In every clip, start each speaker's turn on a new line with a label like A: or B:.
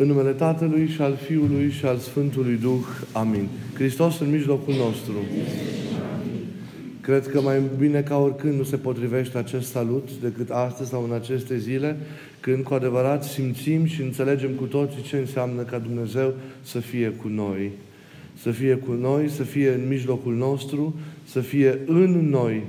A: În numele Tatălui și al Fiului și al Sfântului Duh. Amin. Hristos în mijlocul nostru. Cred că mai bine ca oricând nu se potrivește acest salut decât astăzi sau în aceste zile, când cu adevărat simțim și înțelegem cu toții ce înseamnă ca Dumnezeu să fie cu noi. Să fie cu noi, să fie în mijlocul nostru, să fie în noi,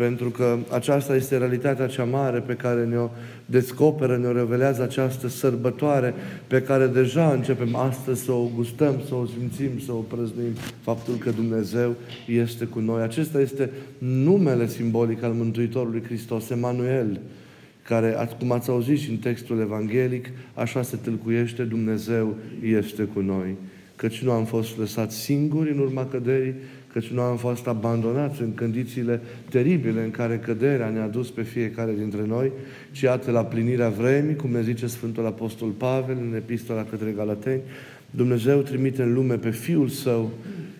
A: pentru că aceasta este realitatea cea mare pe care ne-o descoperă, ne-o revelează această sărbătoare pe care deja începem astăzi să o gustăm, să o simțim, să o prăznuim, faptul că Dumnezeu este cu noi. Acesta este numele simbolic al Mântuitorului Hristos, Emanuel, care, cum ați auzit și în textul evanghelic, așa se tâlcuiește, Dumnezeu este cu noi. Căci nu am fost lăsați singuri în urma căderii, căci nu am fost abandonați în condițiile teribile în care căderea ne-a dus pe fiecare dintre noi, ci iată la plinirea vremii, cum ne zice Sfântul Apostol Pavel în epistola către Galateni, Dumnezeu trimite în lume pe Fiul Său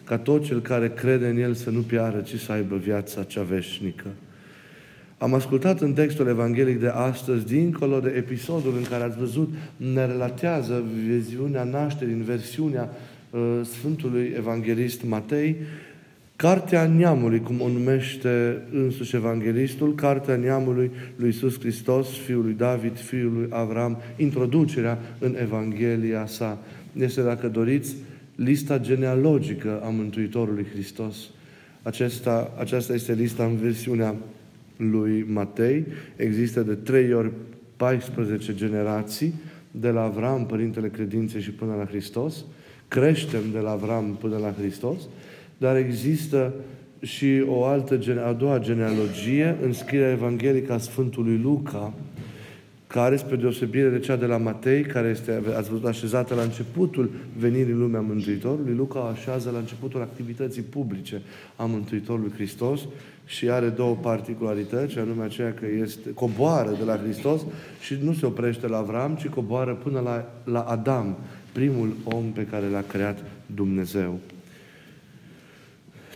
A: ca tot cel care crede în El să nu piară, ci să aibă viața cea veșnică. Am ascultat în textul evanghelic de astăzi, dincolo de episodul în care ați văzut, ne relatează viziunea nașterii în versiunea uh, Sfântului Evanghelist Matei, Cartea neamului, cum o numește însuși evanghelistul, Cartea neamului lui Iisus Hristos, Fiul lui David, Fiul lui Avram, introducerea în Evanghelia sa. Este, dacă doriți, lista genealogică a Mântuitorului Hristos. Acesta, aceasta este lista în versiunea lui Matei. Există de trei ori 14 generații, de la Avram, Părintele Credinței și până la Hristos. Creștem de la Avram până la Hristos. Dar există și o altă, a doua genealogie în scrierea evanghelică a Sfântului Luca, care, spre deosebire de cea de la Matei, care este, ați văzut, așezată la începutul venirii lumea Mântuitorului, Luca așează la începutul activității publice a Mântuitorului Hristos și are două particularități, anume aceea că este, coboară de la Hristos și nu se oprește la Avram, ci coboară până la, la Adam, primul om pe care l-a creat Dumnezeu.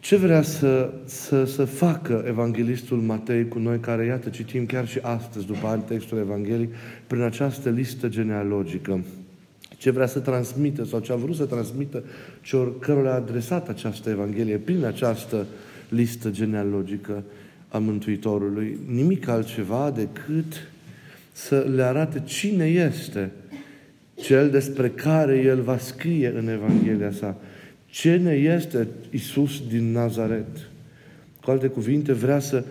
A: Ce vrea să, să, să facă Evanghelistul Matei cu noi, care, iată, citim chiar și astăzi, după ani textul evanghelic, prin această listă genealogică? Ce vrea să transmită sau ce a vrut să transmită celor cărora a adresat această Evanghelie prin această listă genealogică a Mântuitorului? Nimic altceva decât să le arate cine este cel despre care El va scrie în Evanghelia sa ce ne este Isus din Nazaret. Cu alte cuvinte, vrea să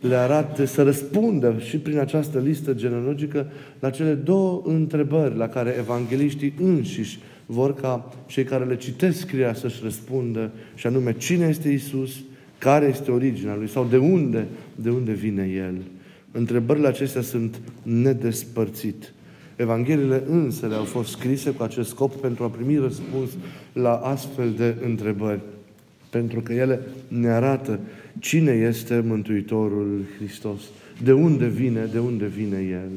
A: le arate, să răspundă și prin această listă genealogică la cele două întrebări la care evangeliștii înșiși vor ca cei care le citesc scria să-și răspundă, și anume cine este Isus, care este originea Lui sau de unde, de unde vine El. Întrebările acestea sunt nedespărțite. Evangheliile însele au fost scrise cu acest scop pentru a primi răspuns la astfel de întrebări. Pentru că ele ne arată cine este Mântuitorul Hristos, de unde vine, de unde vine El.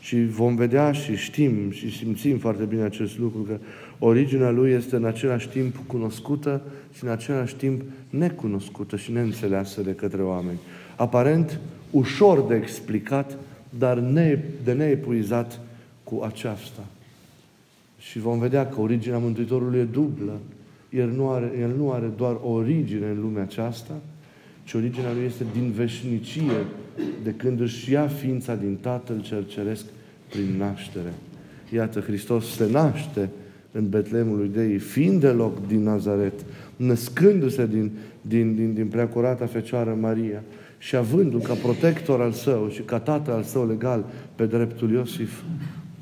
A: Și vom vedea și știm și simțim foarte bine acest lucru, că originea Lui este în același timp cunoscută și în același timp necunoscută și neînțeleasă de către oameni. Aparent, ușor de explicat, dar ne, de neepuizat cu aceasta. Și vom vedea că originea Mântuitorului e dublă. El nu are, el nu are doar origine în lumea aceasta, ci originea lui este din veșnicie, de când își ia ființa din Tatăl cel Ceresc prin naștere. Iată, Hristos se naște în Betlemul lui Dei, fiind de loc din Nazaret, născându-se din, din, din, din preacurata Fecioară Maria și avându ca protector al său și ca tată al său legal pe dreptul Iosif,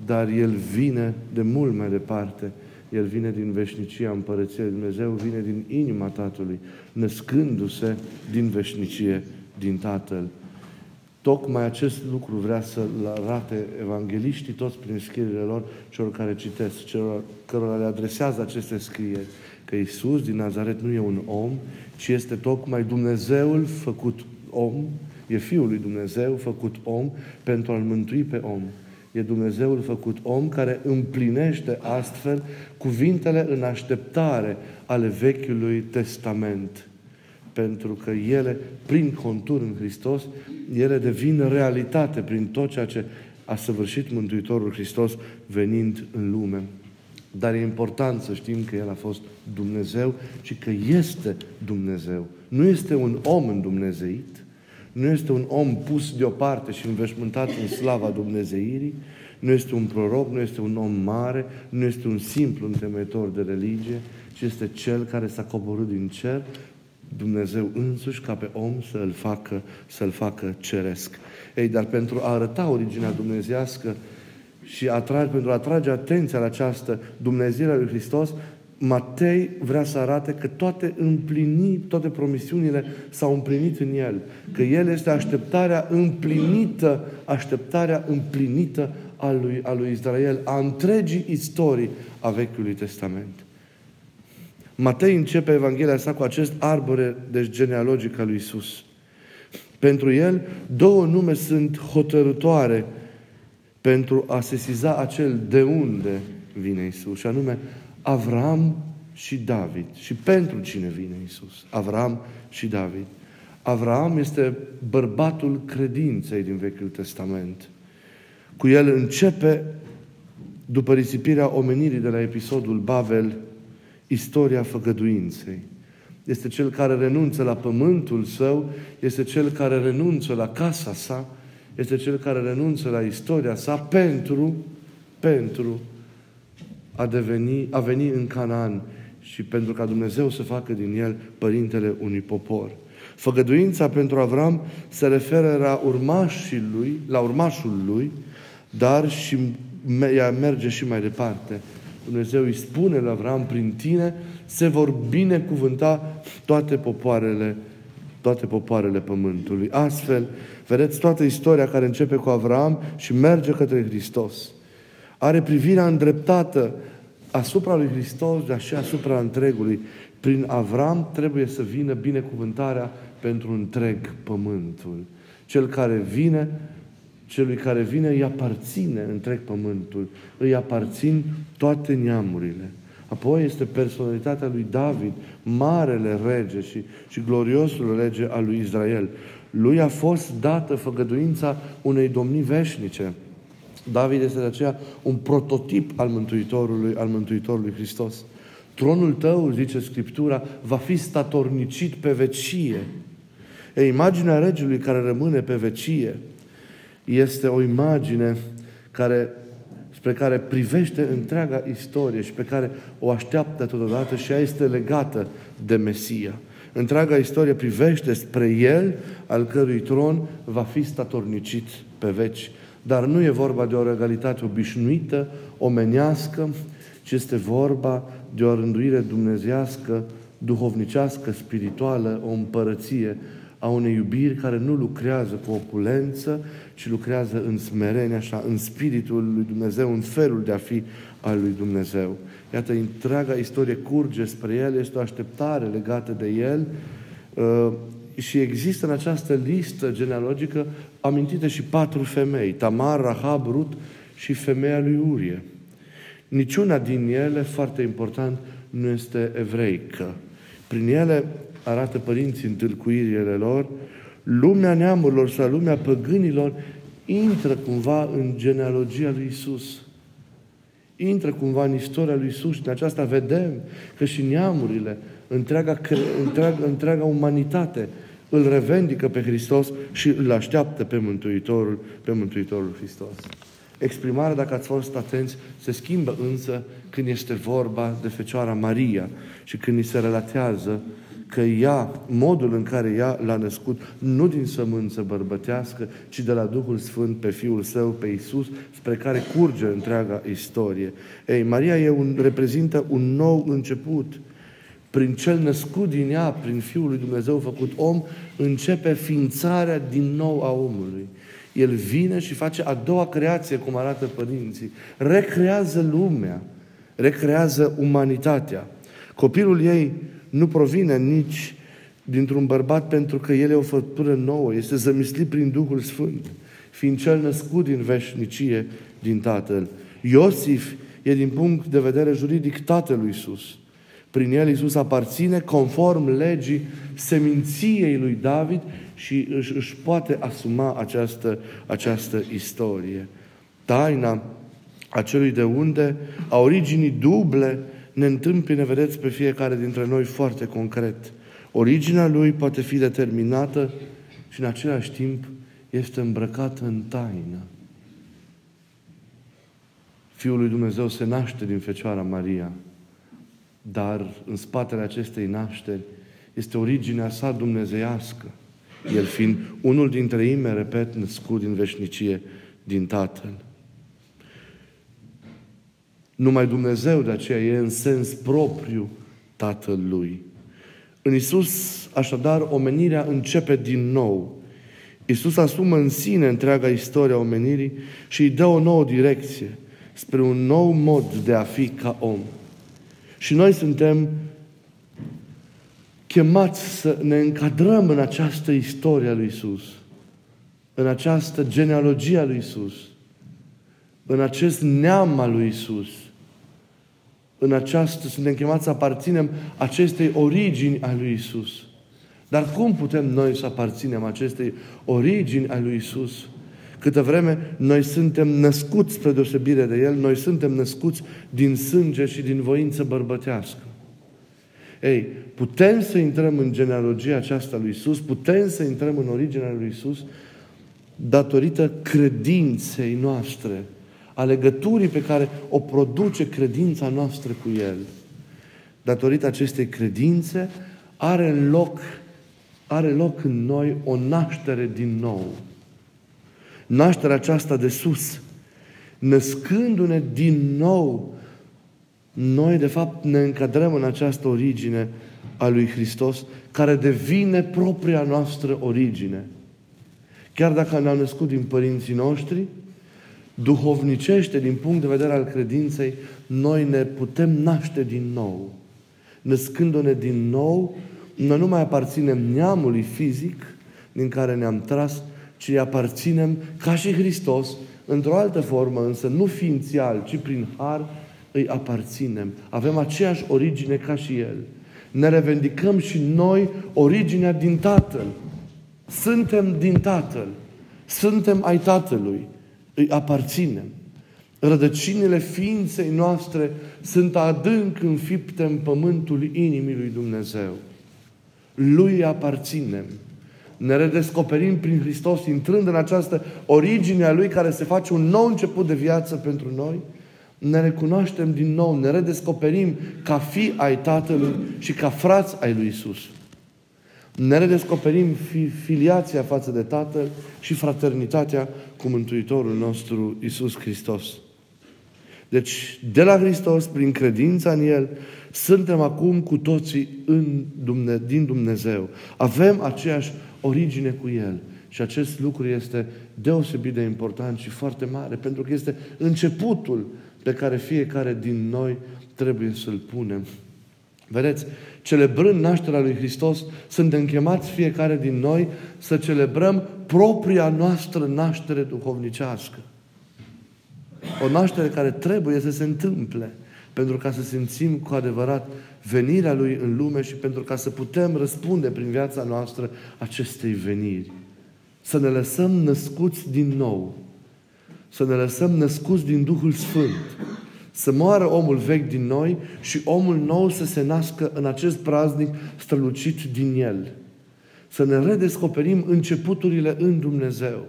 A: dar El vine de mult mai departe. El vine din veșnicia împărăției Dumnezeu, vine din inima Tatălui, născându-se din veșnicie, din Tatăl. Tocmai acest lucru vrea să-l arate evangeliștii toți prin scrierile lor, celor care citesc, celor cărora le adresează aceste scrieri, că Iisus din Nazaret nu e un om, ci este tocmai Dumnezeul făcut om, e Fiul lui Dumnezeu făcut om pentru a-L mântui pe om. E Dumnezeul făcut om care împlinește astfel cuvintele în așteptare ale Vechiului Testament. Pentru că ele, prin contur în Hristos, ele devin realitate prin tot ceea ce a săvârșit Mântuitorul Hristos venind în lume. Dar e important să știm că El a fost Dumnezeu și că este Dumnezeu. Nu este un om îndumnezeit, nu este un om pus deoparte și înveșmântat în slava Dumnezeirii, nu este un proroc, nu este un om mare, nu este un simplu întemeitor de religie, ci este Cel care s-a coborât din cer, Dumnezeu însuși, ca pe om să-l facă, să-l facă ceresc. Ei, dar pentru a arăta originea dumnezească și atrage, pentru a atrage atenția la această Dumnezeirea lui Hristos, Matei vrea să arate că toate împlini, toate promisiunile s-au împlinit în El. Că El este așteptarea împlinită, așteptarea împlinită a lui, a lui Israel, a întregii istorii a Vechiului Testament. Matei începe Evanghelia sa cu acest arbore deci genealogic al lui Isus. Pentru el, două nume sunt hotărătoare pentru a sesiza acel de unde vine Isus, și anume Avram și David. Și pentru cine vine Isus? Avram și David. Avram este bărbatul credinței din Vechiul Testament. Cu el începe, după risipirea omenirii de la episodul Babel, istoria făgăduinței. Este cel care renunță la pământul său, este cel care renunță la casa sa, este cel care renunță la istoria sa pentru, pentru a, deveni, a veni în Canaan și pentru ca Dumnezeu să facă din el părintele unui popor. Făgăduința pentru Avram se referă la urmașii lui, la urmașul lui, dar și ea merge și mai departe. Dumnezeu îi spune la Avram, prin tine se vor binecuvânta toate popoarele, toate popoarele pământului. Astfel, vedeți toată istoria care începe cu Avram și merge către Hristos. Are privirea îndreptată asupra lui Hristos, dar și asupra întregului. Prin Avram trebuie să vină binecuvântarea pentru întreg pământul. Cel care vine celui care vine îi aparține întreg pământul, îi aparțin toate neamurile. Apoi este personalitatea lui David, marele rege și, și gloriosul rege al lui Israel. Lui a fost dată făgăduința unei domnii veșnice. David este de aceea un prototip al Mântuitorului, al Mântuitorului Hristos. Tronul tău, zice Scriptura, va fi statornicit pe vecie. E imaginea regelui care rămâne pe vecie este o imagine care, spre care privește întreaga istorie și pe care o așteaptă totodată și ea este legată de Mesia. Întreaga istorie privește spre El, al cărui tron va fi statornicit pe veci. Dar nu e vorba de o regalitate obișnuită, omenească, ci este vorba de o rânduire dumnezească, duhovnicească, spirituală, o împărăție a unei iubiri care nu lucrează cu opulență, ci lucrează în smerenie, așa, în spiritul lui Dumnezeu, în felul de a fi al lui Dumnezeu. Iată, întreaga istorie curge spre El, este o așteptare legată de El uh, și există în această listă genealogică amintite și patru femei, Tamar, Rahab, Rut și femeia lui Urie. Niciuna din ele, foarte important, nu este evreică. Prin ele arată părinții în tâlcuirile lor, lumea neamurilor sau lumea păgânilor intră cumva în genealogia lui Isus. Intră cumva în istoria lui Isus și în aceasta vedem că și neamurile, întreaga, întreaga, întreaga umanitate îl revendică pe Hristos și îl așteaptă pe Mântuitorul, pe Mântuitorul Hristos. Exprimarea, dacă ați fost atenți, se schimbă însă când este vorba de Fecioara Maria și când ni se relatează că ea, modul în care ea l-a născut, nu din sămânță bărbătească, ci de la Duhul Sfânt pe Fiul Său, pe Isus, spre care curge întreaga istorie. Ei, Maria e un, reprezintă un nou început. Prin cel născut din ea, prin Fiul lui Dumnezeu făcut om, începe ființarea din nou a omului. El vine și face a doua creație, cum arată părinții. Recrează lumea, recrează umanitatea. Copilul ei nu provine nici dintr-un bărbat pentru că el e o făptură nouă, este zămislit prin Duhul Sfânt, fiind cel născut din veșnicie din Tatăl. Iosif e din punct de vedere juridic tatălui Iisus. Prin el Iisus aparține conform legii seminției lui David și își, își poate asuma această, această istorie. taina acelui de unde, a originii duble, ne întâmpine, vedeți, pe fiecare dintre noi foarte concret. Originea lui poate fi determinată și în același timp este îmbrăcată în taină. Fiul lui Dumnezeu se naște din Fecioara Maria, dar în spatele acestei nașteri este originea sa dumnezeiască. El fiind unul dintre ime, repet, născut din veșnicie din Tatăl. Numai Dumnezeu de aceea e în sens propriu Tatăl Lui. În Isus, așadar, omenirea începe din nou. Isus asumă în sine întreaga istoria omenirii și îi dă o nouă direcție spre un nou mod de a fi ca om. Și noi suntem chemați să ne încadrăm în această istorie a lui Isus, în această genealogie a lui Isus, în acest neam al lui Isus, în această, suntem chemați să aparținem acestei origini a lui Isus. Dar cum putem noi să aparținem acestei origini a lui Isus? Câtă vreme noi suntem născuți spre deosebire de El, noi suntem născuți din sânge și din voință bărbătească. Ei, putem să intrăm în genealogia aceasta lui Isus, putem să intrăm în originea lui Isus datorită credinței noastre, a legăturii pe care o produce credința noastră cu El. Datorită acestei credințe are loc, are loc în noi o naștere din nou. Nașterea aceasta de sus, născându-ne din nou noi, de fapt, ne încadrăm în această origine a lui Hristos, care devine propria noastră origine. Chiar dacă ne-am născut din părinții noștri, duhovnicește, din punct de vedere al credinței, noi ne putem naște din nou. Născându-ne din nou, noi nu mai aparținem neamului fizic din care ne-am tras, ci aparținem ca și Hristos, într-o altă formă, însă nu ființial, ci prin har, îi aparținem. Avem aceeași origine ca și El. Ne revendicăm și noi originea din Tatăl. Suntem din Tatăl. Suntem ai Tatălui. Îi aparținem. Rădăcinile ființei noastre sunt adânc înfipte în pământul inimii lui Dumnezeu. Lui aparținem. Ne redescoperim prin Hristos, intrând în această origine a Lui care se face un nou început de viață pentru noi – ne recunoaștem din nou, ne redescoperim ca fi ai Tatălui și ca frați ai lui Isus. Ne redescoperim fi, filiația față de Tatăl și fraternitatea cu Mântuitorul nostru Isus Hristos. Deci, de la Hristos, prin credința în El, suntem acum cu toții în Dumne- din Dumnezeu. Avem aceeași origine cu El. Și acest lucru este deosebit de important și foarte mare, pentru că este începutul pe care fiecare din noi trebuie să-l punem. Vedeți, celebrând nașterea lui Hristos, suntem chemați fiecare din noi să celebrăm propria noastră naștere duhovnicească. O naștere care trebuie să se întâmple pentru ca să simțim cu adevărat venirea Lui în lume și pentru ca să putem răspunde prin viața noastră acestei veniri. Să ne lăsăm născuți din nou să ne lăsăm născuți din Duhul Sfânt. Să moară omul vechi din noi și omul nou să se nască în acest praznic strălucit din el. Să ne redescoperim începuturile în Dumnezeu.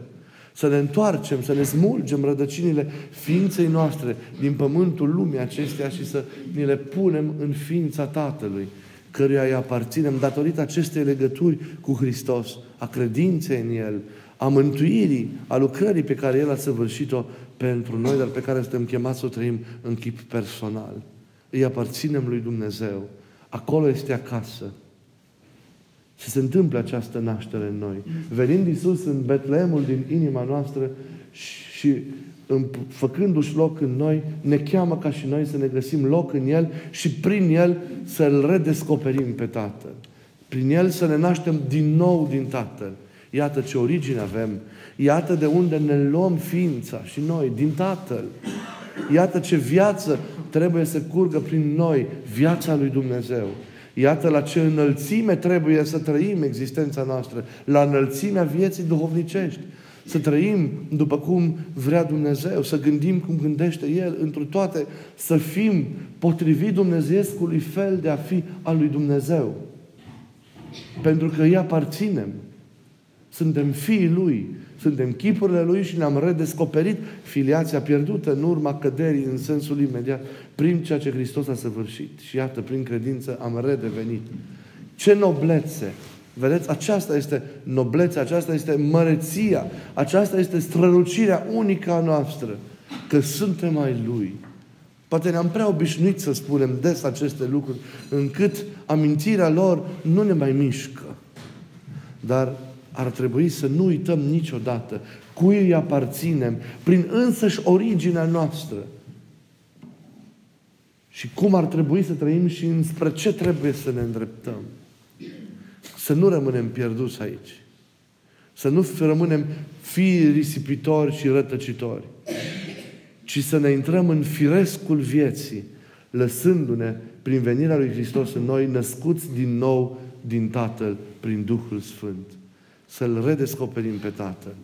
A: Să ne întoarcem, să ne smulgem rădăcinile ființei noastre din pământul lumii acesteia și să ne le punem în ființa Tatălui, căruia îi aparținem datorită acestei legături cu Hristos, a credinței în El, a mântuirii, a lucrării pe care El a săvârșit-o pentru noi, dar pe care suntem chemați să o trăim în chip personal. Îi aparținem lui Dumnezeu. Acolo este acasă. Și se întâmplă această naștere în noi. Venind Iisus în Betleemul din inima noastră și făcându-și loc în noi, ne cheamă ca și noi să ne găsim loc în El și prin El să-L redescoperim pe Tatăl. Prin El să ne naștem din nou din Tatăl. Iată ce origine avem. Iată de unde ne luăm ființa și noi, din Tatăl. Iată ce viață trebuie să curgă prin noi, viața lui Dumnezeu. Iată la ce înălțime trebuie să trăim existența noastră, la înălțimea vieții duhovnicești. să trăim după cum vrea Dumnezeu, să gândim cum gândește El, întru toate să fim potrivit Dumnezeescului fel de a fi al lui Dumnezeu. Pentru că îi aparținem. Suntem fiii Lui, suntem chipurile Lui și ne-am redescoperit filiația pierdută în urma căderii în sensul imediat, prin ceea ce Hristos a săvârșit. Și iată, prin credință am redevenit. Ce noblețe! Vedeți, aceasta este noblețea, aceasta este măreția, aceasta este strălucirea unică a noastră, că suntem ai Lui. Poate ne-am prea obișnuit să spunem des aceste lucruri, încât amintirea lor nu ne mai mișcă. Dar ar trebui să nu uităm niciodată cui îi aparținem prin însăși originea noastră. Și cum ar trebui să trăim și înspre ce trebuie să ne îndreptăm. Să nu rămânem pierduți aici. Să nu rămânem fii risipitori și rătăcitori. Ci să ne intrăm în firescul vieții, lăsându-ne prin venirea lui Hristos în noi, născuți din nou din Tatăl, prin Duhul Sfânt. Să-L redescoperim pe Tatăl,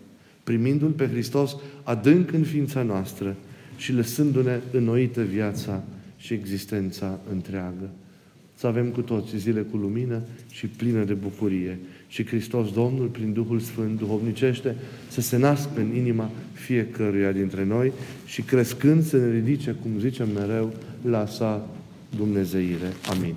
A: primindu-L pe Hristos adânc în ființa noastră și lăsându-ne înnoită viața și existența întreagă să avem cu toți zile cu lumină și plină de bucurie. Și Hristos Domnul, prin Duhul Sfânt, duhovnicește să se nască în inima fiecăruia dintre noi și crescând să ne ridice, cum zicem mereu, la sa Dumnezeire. Amin.